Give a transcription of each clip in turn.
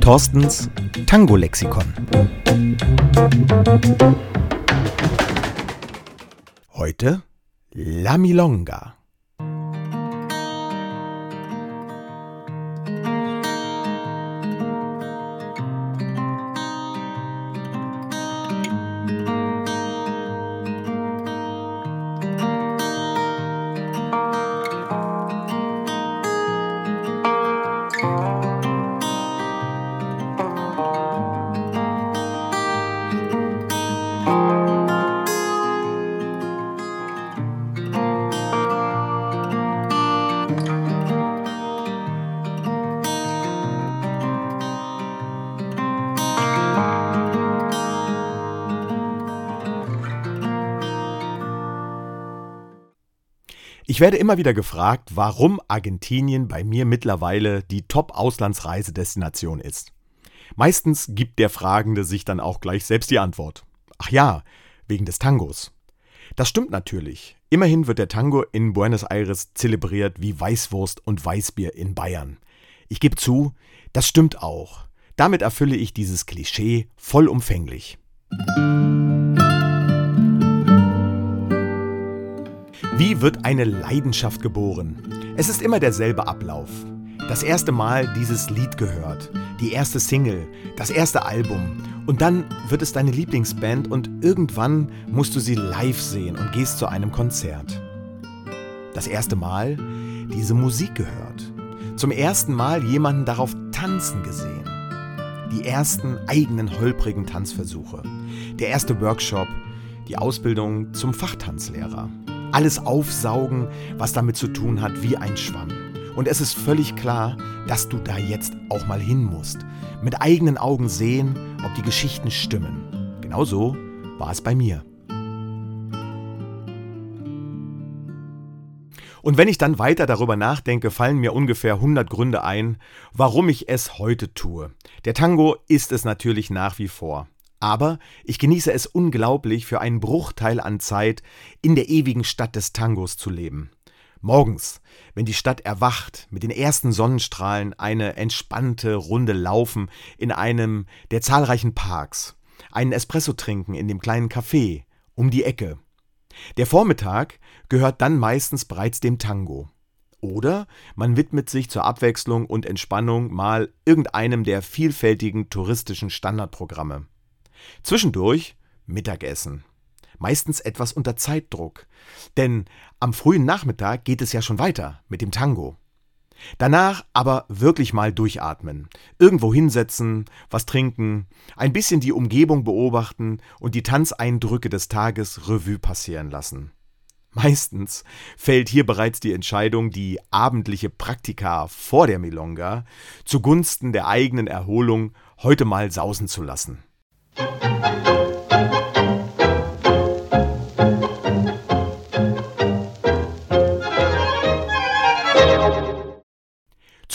Thorstens Tango-Lexikon. Heute La Ich werde immer wieder gefragt, warum Argentinien bei mir mittlerweile die Top-Auslandsreisedestination ist. Meistens gibt der Fragende sich dann auch gleich selbst die Antwort. Ach ja, wegen des Tangos. Das stimmt natürlich. Immerhin wird der Tango in Buenos Aires zelebriert wie Weißwurst und Weißbier in Bayern. Ich gebe zu, das stimmt auch. Damit erfülle ich dieses Klischee vollumfänglich. Wie wird eine Leidenschaft geboren? Es ist immer derselbe Ablauf. Das erste Mal dieses Lied gehört, die erste Single, das erste Album und dann wird es deine Lieblingsband und irgendwann musst du sie live sehen und gehst zu einem Konzert. Das erste Mal diese Musik gehört. Zum ersten Mal jemanden darauf tanzen gesehen. Die ersten eigenen holprigen Tanzversuche. Der erste Workshop, die Ausbildung zum Fachtanzlehrer alles aufsaugen, was damit zu tun hat, wie ein Schwamm. Und es ist völlig klar, dass du da jetzt auch mal hin musst. Mit eigenen Augen sehen, ob die Geschichten stimmen. Genauso war es bei mir. Und wenn ich dann weiter darüber nachdenke, fallen mir ungefähr 100 Gründe ein, warum ich es heute tue. Der Tango ist es natürlich nach wie vor. Aber ich genieße es unglaublich, für einen Bruchteil an Zeit in der ewigen Stadt des Tangos zu leben. Morgens, wenn die Stadt erwacht, mit den ersten Sonnenstrahlen eine entspannte Runde laufen in einem der zahlreichen Parks, einen Espresso trinken in dem kleinen Café um die Ecke. Der Vormittag gehört dann meistens bereits dem Tango. Oder man widmet sich zur Abwechslung und Entspannung mal irgendeinem der vielfältigen touristischen Standardprogramme. Zwischendurch Mittagessen. Meistens etwas unter Zeitdruck, denn am frühen Nachmittag geht es ja schon weiter mit dem Tango. Danach aber wirklich mal durchatmen, irgendwo hinsetzen, was trinken, ein bisschen die Umgebung beobachten und die Tanzeindrücke des Tages Revue passieren lassen. Meistens fällt hier bereits die Entscheidung, die abendliche Praktika vor der Milonga zugunsten der eigenen Erholung heute mal sausen zu lassen.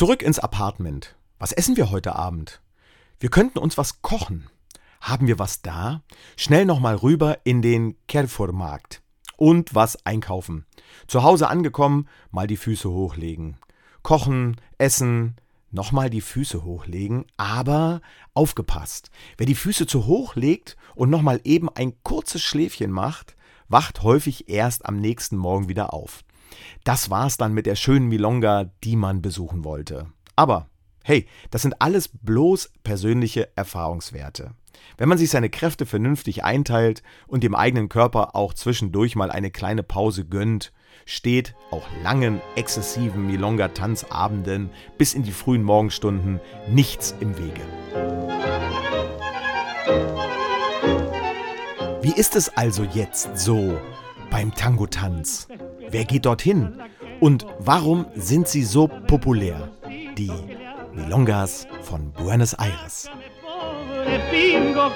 Zurück ins Apartment. Was essen wir heute Abend? Wir könnten uns was kochen. Haben wir was da? Schnell nochmal rüber in den Kerfur-Markt und was einkaufen. Zu Hause angekommen, mal die Füße hochlegen. Kochen, essen, nochmal die Füße hochlegen, aber aufgepasst. Wer die Füße zu hoch legt und nochmal eben ein kurzes Schläfchen macht, wacht häufig erst am nächsten Morgen wieder auf. Das war's dann mit der schönen Milonga, die man besuchen wollte. Aber hey, das sind alles bloß persönliche Erfahrungswerte. Wenn man sich seine Kräfte vernünftig einteilt und dem eigenen Körper auch zwischendurch mal eine kleine Pause gönnt, steht auch langen, exzessiven Milonga-Tanzabenden bis in die frühen Morgenstunden nichts im Wege. Wie ist es also jetzt so beim Tango-Tanz? Wer geht dorthin? Und warum sind sie so populär? Die Milongas von Buenos Aires. Pingo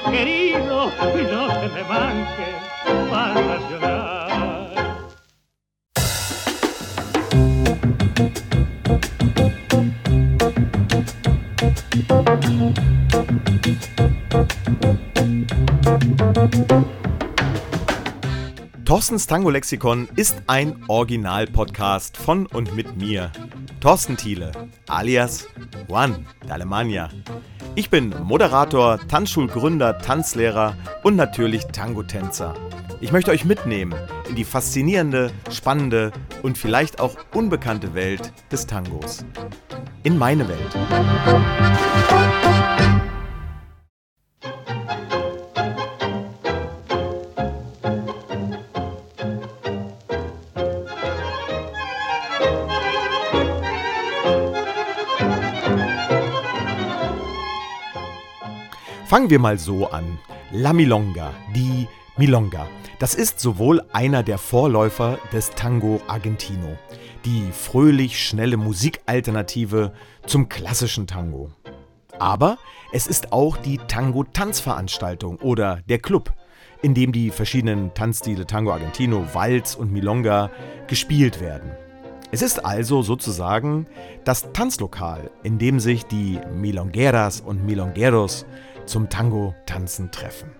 Thorstens Tango Lexikon ist ein Original-Podcast von und mit mir, Thorsten Thiele, alias Juan d'Alemania. Ich bin Moderator, Tanzschulgründer, Tanzlehrer und natürlich Tango-Tänzer. Ich möchte euch mitnehmen in die faszinierende, spannende und vielleicht auch unbekannte Welt des Tangos. In meine Welt. Fangen wir mal so an. La Milonga, die Milonga. Das ist sowohl einer der Vorläufer des Tango Argentino, die fröhlich schnelle Musikalternative zum klassischen Tango. Aber es ist auch die Tango-Tanzveranstaltung oder der Club, in dem die verschiedenen Tanzstile Tango Argentino, Walz und Milonga gespielt werden. Es ist also sozusagen das Tanzlokal, in dem sich die Milongueras und Milongueros zum Tango-Tanzen treffen.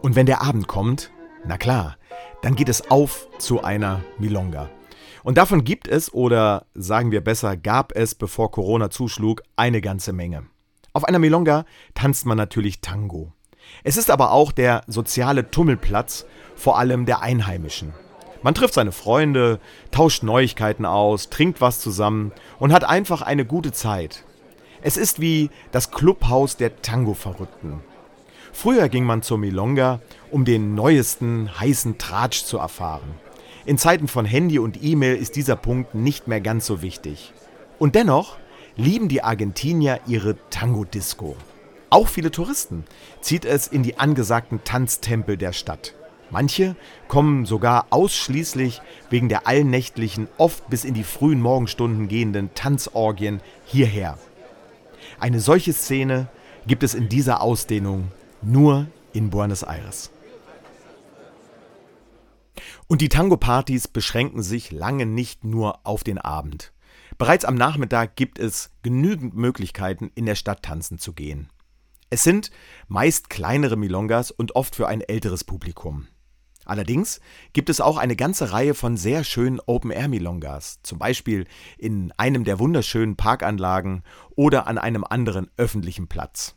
Und wenn der Abend kommt, na klar, dann geht es auf zu einer Milonga. Und davon gibt es, oder sagen wir besser, gab es, bevor Corona zuschlug, eine ganze Menge. Auf einer Milonga tanzt man natürlich Tango. Es ist aber auch der soziale Tummelplatz, vor allem der Einheimischen. Man trifft seine Freunde, tauscht Neuigkeiten aus, trinkt was zusammen und hat einfach eine gute Zeit. Es ist wie das Clubhaus der Tango-Verrückten. Früher ging man zur Milonga, um den neuesten heißen Tratsch zu erfahren. In Zeiten von Handy und E-Mail ist dieser Punkt nicht mehr ganz so wichtig. Und dennoch lieben die Argentinier ihre Tango-Disco. Auch viele Touristen zieht es in die angesagten Tanztempel der Stadt. Manche kommen sogar ausschließlich wegen der allnächtlichen, oft bis in die frühen Morgenstunden gehenden Tanzorgien hierher. Eine solche Szene gibt es in dieser Ausdehnung nur in Buenos Aires. Und die Tango-Partys beschränken sich lange nicht nur auf den Abend. Bereits am Nachmittag gibt es genügend Möglichkeiten, in der Stadt tanzen zu gehen. Es sind meist kleinere Milongas und oft für ein älteres Publikum. Allerdings gibt es auch eine ganze Reihe von sehr schönen Open-Air-Milongas, zum Beispiel in einem der wunderschönen Parkanlagen oder an einem anderen öffentlichen Platz.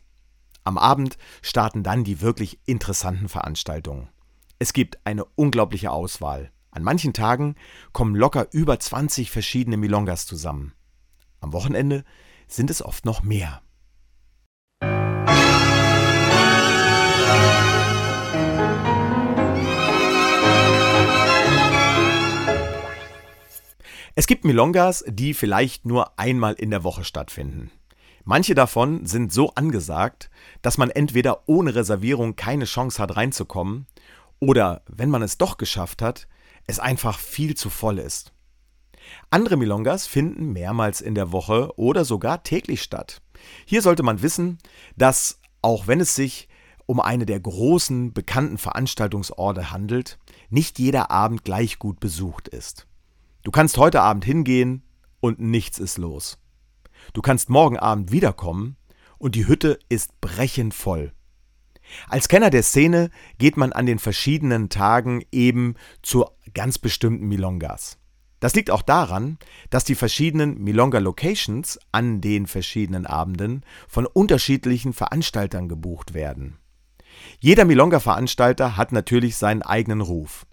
Am Abend starten dann die wirklich interessanten Veranstaltungen. Es gibt eine unglaubliche Auswahl. An manchen Tagen kommen locker über 20 verschiedene Milongas zusammen. Am Wochenende sind es oft noch mehr. Es gibt Milongas, die vielleicht nur einmal in der Woche stattfinden. Manche davon sind so angesagt, dass man entweder ohne Reservierung keine Chance hat reinzukommen oder, wenn man es doch geschafft hat, es einfach viel zu voll ist. Andere Milongas finden mehrmals in der Woche oder sogar täglich statt. Hier sollte man wissen, dass, auch wenn es sich um eine der großen bekannten Veranstaltungsorte handelt, nicht jeder Abend gleich gut besucht ist. Du kannst heute Abend hingehen und nichts ist los. Du kannst morgen Abend wiederkommen und die Hütte ist brechend voll. Als Kenner der Szene geht man an den verschiedenen Tagen eben zu ganz bestimmten Milongas. Das liegt auch daran, dass die verschiedenen Milonga-Locations an den verschiedenen Abenden von unterschiedlichen Veranstaltern gebucht werden. Jeder Milonga-Veranstalter hat natürlich seinen eigenen Ruf.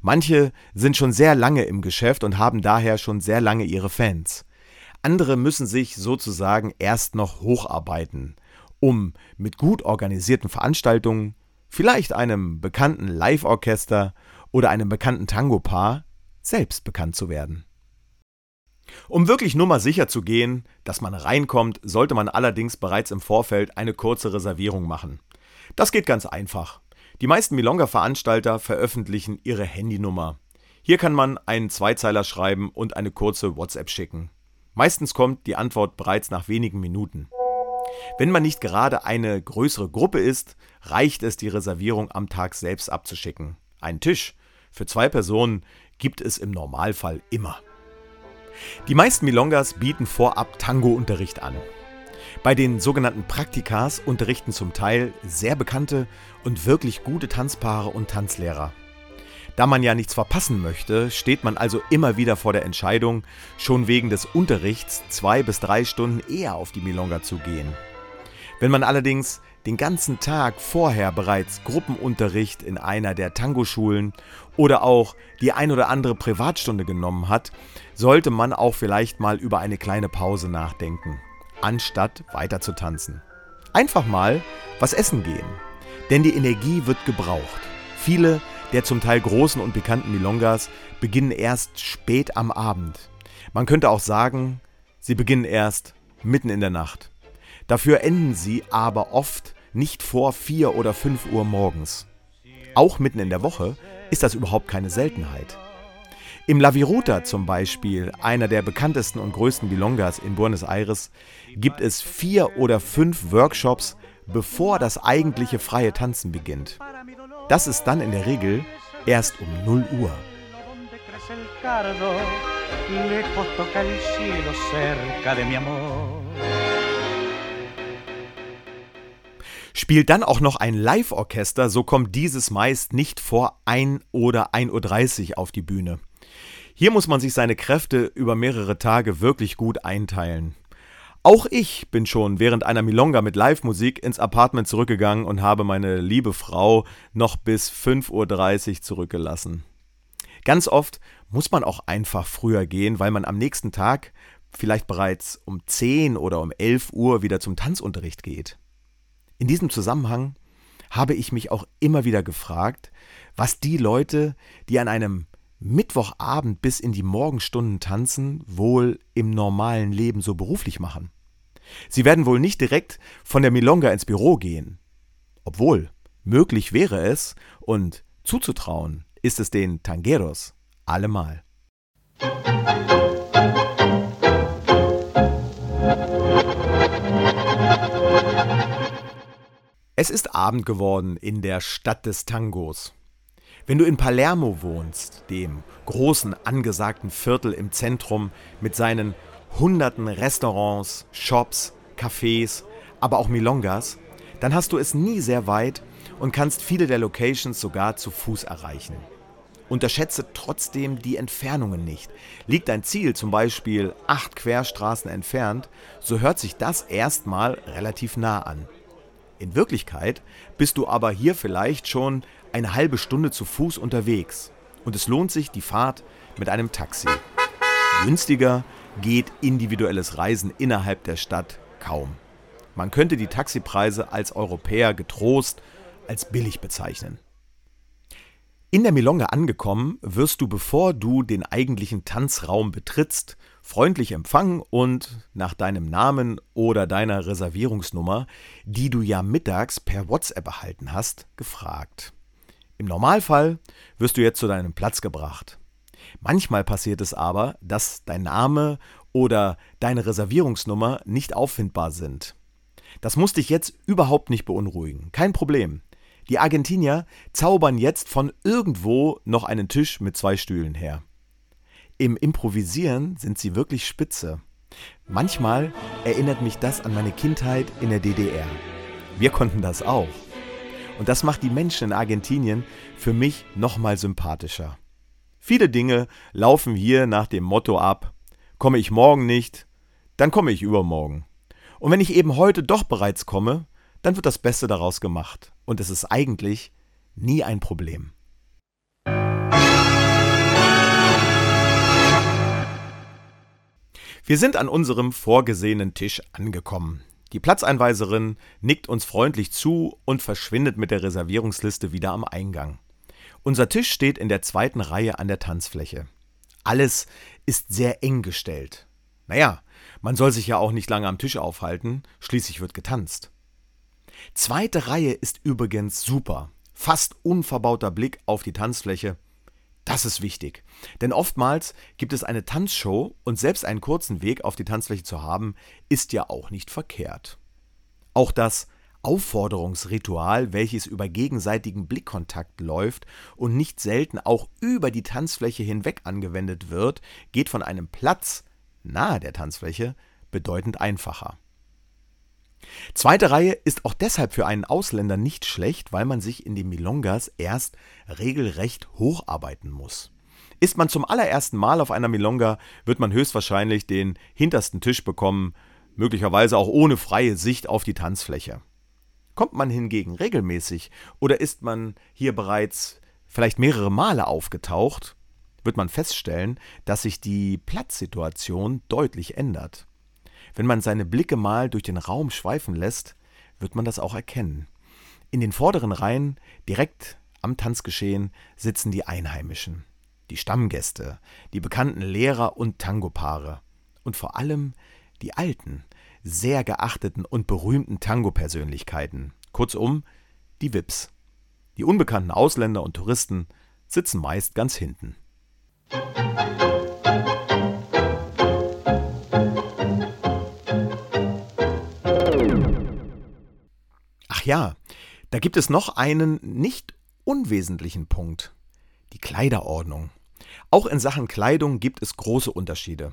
Manche sind schon sehr lange im Geschäft und haben daher schon sehr lange ihre Fans. Andere müssen sich sozusagen erst noch hocharbeiten, um mit gut organisierten Veranstaltungen, vielleicht einem bekannten Live-Orchester oder einem bekannten Tango-Paar, selbst bekannt zu werden. Um wirklich nur mal sicher zu gehen, dass man reinkommt, sollte man allerdings bereits im Vorfeld eine kurze Reservierung machen. Das geht ganz einfach. Die meisten Milonga-Veranstalter veröffentlichen ihre Handynummer. Hier kann man einen Zweizeiler schreiben und eine kurze WhatsApp schicken. Meistens kommt die Antwort bereits nach wenigen Minuten. Wenn man nicht gerade eine größere Gruppe ist, reicht es, die Reservierung am Tag selbst abzuschicken. Einen Tisch für zwei Personen gibt es im Normalfall immer. Die meisten Milongas bieten vorab Tango-Unterricht an. Bei den sogenannten Praktikas unterrichten zum Teil sehr bekannte und wirklich gute Tanzpaare und Tanzlehrer. Da man ja nichts verpassen möchte, steht man also immer wieder vor der Entscheidung, schon wegen des Unterrichts zwei bis drei Stunden eher auf die Milonga zu gehen. Wenn man allerdings den ganzen Tag vorher bereits Gruppenunterricht in einer der Tango-Schulen oder auch die ein oder andere Privatstunde genommen hat, sollte man auch vielleicht mal über eine kleine Pause nachdenken, anstatt weiter zu tanzen. Einfach mal was essen gehen, denn die Energie wird gebraucht. Viele der zum Teil großen und bekannten Milongas beginnen erst spät am Abend. Man könnte auch sagen, sie beginnen erst mitten in der Nacht. Dafür enden sie aber oft nicht vor 4 oder 5 Uhr morgens. Auch mitten in der Woche ist das überhaupt keine Seltenheit. Im La Viruta zum Beispiel, einer der bekanntesten und größten Milongas in Buenos Aires, gibt es vier oder fünf Workshops, bevor das eigentliche freie Tanzen beginnt. Das ist dann in der Regel erst um 0 Uhr. Spielt dann auch noch ein Live-Orchester, so kommt dieses meist nicht vor 1 oder 1.30 Uhr auf die Bühne. Hier muss man sich seine Kräfte über mehrere Tage wirklich gut einteilen. Auch ich bin schon während einer Milonga mit Live-Musik ins Apartment zurückgegangen und habe meine liebe Frau noch bis 5.30 Uhr zurückgelassen. Ganz oft muss man auch einfach früher gehen, weil man am nächsten Tag vielleicht bereits um 10 oder um 11 Uhr wieder zum Tanzunterricht geht. In diesem Zusammenhang habe ich mich auch immer wieder gefragt, was die Leute, die an einem Mittwochabend bis in die Morgenstunden tanzen, wohl im normalen Leben so beruflich machen. Sie werden wohl nicht direkt von der Milonga ins Büro gehen. Obwohl, möglich wäre es und zuzutrauen ist es den Tangeros allemal. Es ist Abend geworden in der Stadt des Tangos. Wenn du in Palermo wohnst, dem großen angesagten Viertel im Zentrum mit seinen hunderten Restaurants, Shops, Cafés, aber auch Milongas, dann hast du es nie sehr weit und kannst viele der Locations sogar zu Fuß erreichen. Unterschätze trotzdem die Entfernungen nicht. Liegt dein Ziel zum Beispiel acht Querstraßen entfernt, so hört sich das erstmal relativ nah an. In Wirklichkeit bist du aber hier vielleicht schon eine halbe Stunde zu Fuß unterwegs und es lohnt sich die Fahrt mit einem Taxi. Günstiger geht individuelles Reisen innerhalb der Stadt kaum. Man könnte die Taxipreise als Europäer getrost als billig bezeichnen. In der Milonga angekommen, wirst du, bevor du den eigentlichen Tanzraum betrittst, freundlich empfangen und nach deinem Namen oder deiner Reservierungsnummer, die du ja mittags per WhatsApp erhalten hast, gefragt. Im Normalfall wirst du jetzt zu deinem Platz gebracht. Manchmal passiert es aber, dass dein Name oder deine Reservierungsnummer nicht auffindbar sind. Das muss dich jetzt überhaupt nicht beunruhigen. Kein Problem. Die Argentinier zaubern jetzt von irgendwo noch einen Tisch mit zwei Stühlen her. Im Improvisieren sind sie wirklich spitze. Manchmal erinnert mich das an meine Kindheit in der DDR. Wir konnten das auch. Und das macht die Menschen in Argentinien für mich nochmal sympathischer. Viele Dinge laufen hier nach dem Motto ab, komme ich morgen nicht, dann komme ich übermorgen. Und wenn ich eben heute doch bereits komme, dann wird das Beste daraus gemacht. Und es ist eigentlich nie ein Problem. Wir sind an unserem vorgesehenen Tisch angekommen. Die Platzeinweiserin nickt uns freundlich zu und verschwindet mit der Reservierungsliste wieder am Eingang. Unser Tisch steht in der zweiten Reihe an der Tanzfläche. Alles ist sehr eng gestellt. Naja, man soll sich ja auch nicht lange am Tisch aufhalten, schließlich wird getanzt. Zweite Reihe ist übrigens super. Fast unverbauter Blick auf die Tanzfläche das ist wichtig. Denn oftmals gibt es eine Tanzshow und selbst einen kurzen Weg auf die Tanzfläche zu haben, ist ja auch nicht verkehrt. Auch das Aufforderungsritual, welches über gegenseitigen Blickkontakt läuft und nicht selten auch über die Tanzfläche hinweg angewendet wird, geht von einem Platz nahe der Tanzfläche bedeutend einfacher. Zweite Reihe ist auch deshalb für einen Ausländer nicht schlecht, weil man sich in den Milongas erst regelrecht hocharbeiten muss. Ist man zum allerersten Mal auf einer Milonga, wird man höchstwahrscheinlich den hintersten Tisch bekommen, möglicherweise auch ohne freie Sicht auf die Tanzfläche. Kommt man hingegen regelmäßig oder ist man hier bereits vielleicht mehrere Male aufgetaucht, wird man feststellen, dass sich die Platzsituation deutlich ändert. Wenn man seine Blicke mal durch den Raum schweifen lässt, wird man das auch erkennen. In den vorderen Reihen, direkt am Tanzgeschehen, sitzen die Einheimischen, die Stammgäste, die bekannten Lehrer und Tangopaare und vor allem die alten, sehr geachteten und berühmten Tango-Persönlichkeiten, kurzum die Wips. Die unbekannten Ausländer und Touristen sitzen meist ganz hinten. Ja, da gibt es noch einen nicht unwesentlichen Punkt. Die Kleiderordnung. Auch in Sachen Kleidung gibt es große Unterschiede.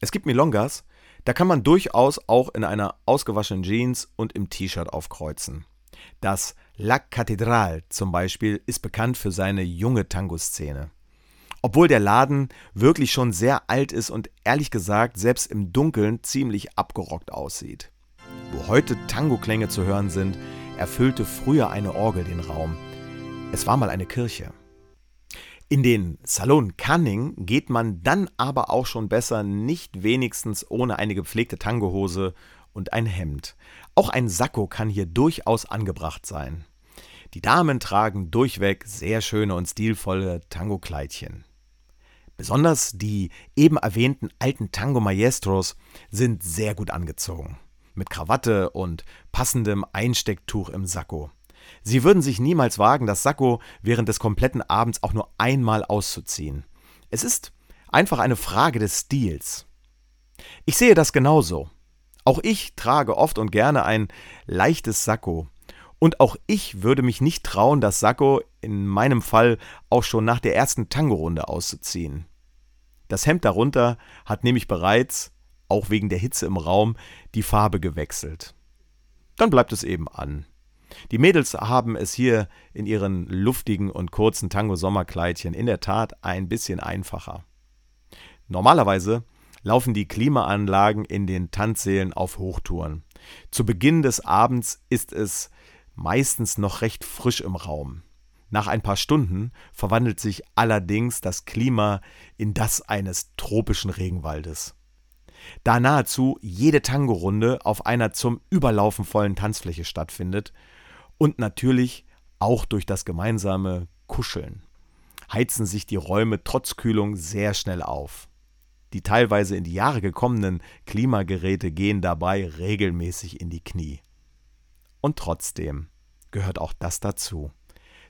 Es gibt Milongas, da kann man durchaus auch in einer ausgewaschenen Jeans und im T-Shirt aufkreuzen. Das La Catedral zum Beispiel ist bekannt für seine junge Tango-Szene. Obwohl der Laden wirklich schon sehr alt ist und ehrlich gesagt selbst im Dunkeln ziemlich abgerockt aussieht. Wo heute Tango-Klänge zu hören sind, erfüllte früher eine Orgel den Raum. Es war mal eine Kirche. In den Salon Canning geht man dann aber auch schon besser nicht wenigstens ohne eine gepflegte Tangohose und ein Hemd. Auch ein Sakko kann hier durchaus angebracht sein. Die Damen tragen durchweg sehr schöne und stilvolle Tango-Kleidchen. Besonders die eben erwähnten alten Tango Maestros sind sehr gut angezogen. Mit Krawatte und passendem Einstecktuch im Sakko. Sie würden sich niemals wagen, das Sakko während des kompletten Abends auch nur einmal auszuziehen. Es ist einfach eine Frage des Stils. Ich sehe das genauso. Auch ich trage oft und gerne ein leichtes Sakko. Und auch ich würde mich nicht trauen, das Sakko in meinem Fall auch schon nach der ersten Tango-Runde auszuziehen. Das Hemd darunter hat nämlich bereits, auch wegen der Hitze im Raum, die Farbe gewechselt. Dann bleibt es eben an. Die Mädels haben es hier in ihren luftigen und kurzen Tango-Sommerkleidchen in der Tat ein bisschen einfacher. Normalerweise laufen die Klimaanlagen in den Tanzsälen auf Hochtouren. Zu Beginn des Abends ist es meistens noch recht frisch im Raum. Nach ein paar Stunden verwandelt sich allerdings das Klima in das eines tropischen Regenwaldes. Da nahezu jede Tango-Runde auf einer zum Überlaufen vollen Tanzfläche stattfindet und natürlich auch durch das gemeinsame Kuscheln, heizen sich die Räume trotz Kühlung sehr schnell auf. Die teilweise in die Jahre gekommenen Klimageräte gehen dabei regelmäßig in die Knie. Und trotzdem gehört auch das dazu,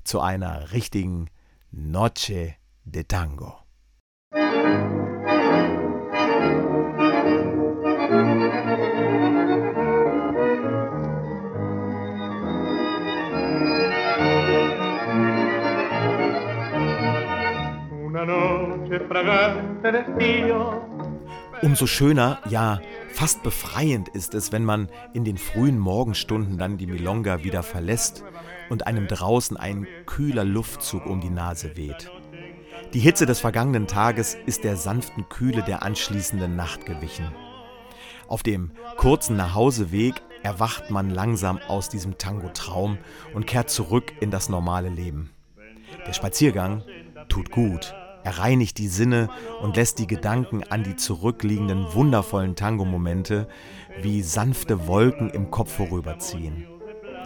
zu einer richtigen Noche de Tango. Umso schöner, ja fast befreiend ist es, wenn man in den frühen Morgenstunden dann die Milonga wieder verlässt und einem draußen ein kühler Luftzug um die Nase weht. Die Hitze des vergangenen Tages ist der sanften Kühle der anschließenden Nacht gewichen. Auf dem kurzen Nachhauseweg erwacht man langsam aus diesem Tango-Traum und kehrt zurück in das normale Leben. Der Spaziergang tut gut. Er reinigt die Sinne und lässt die Gedanken an die zurückliegenden wundervollen Tango-Momente wie sanfte Wolken im Kopf vorüberziehen.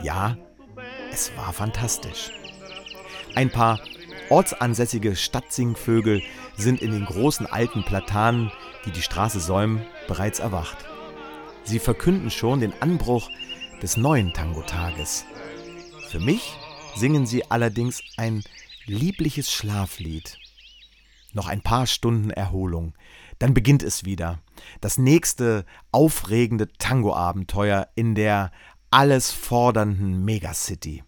Ja, es war fantastisch. Ein paar ortsansässige Stadtsingvögel sind in den großen alten Platanen, die die Straße säumen, bereits erwacht. Sie verkünden schon den Anbruch des neuen Tango-Tages. Für mich singen sie allerdings ein liebliches Schlaflied noch ein paar Stunden Erholung. Dann beginnt es wieder. Das nächste aufregende Tango-Abenteuer in der alles fordernden Megacity.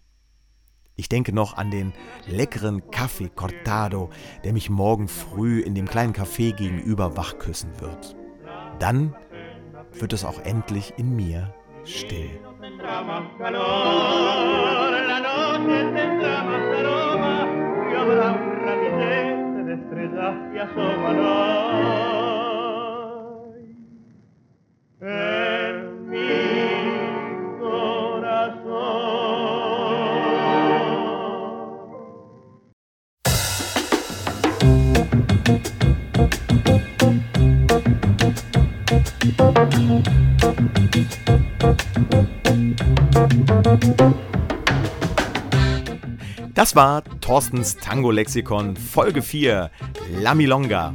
Ich denke noch an den leckeren Kaffee Cortado, der mich morgen früh in dem kleinen Café gegenüber wachküssen wird. Dann wird es auch endlich in mir still. En mi. Das war Thorstens Tango-Lexikon Folge 4 La Milonga.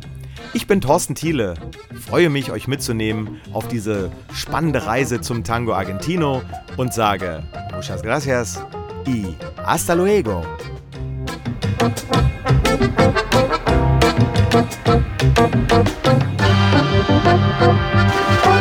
Ich bin Thorsten Thiele, freue mich, euch mitzunehmen auf diese spannende Reise zum Tango Argentino und sage muchas gracias y hasta luego. Thank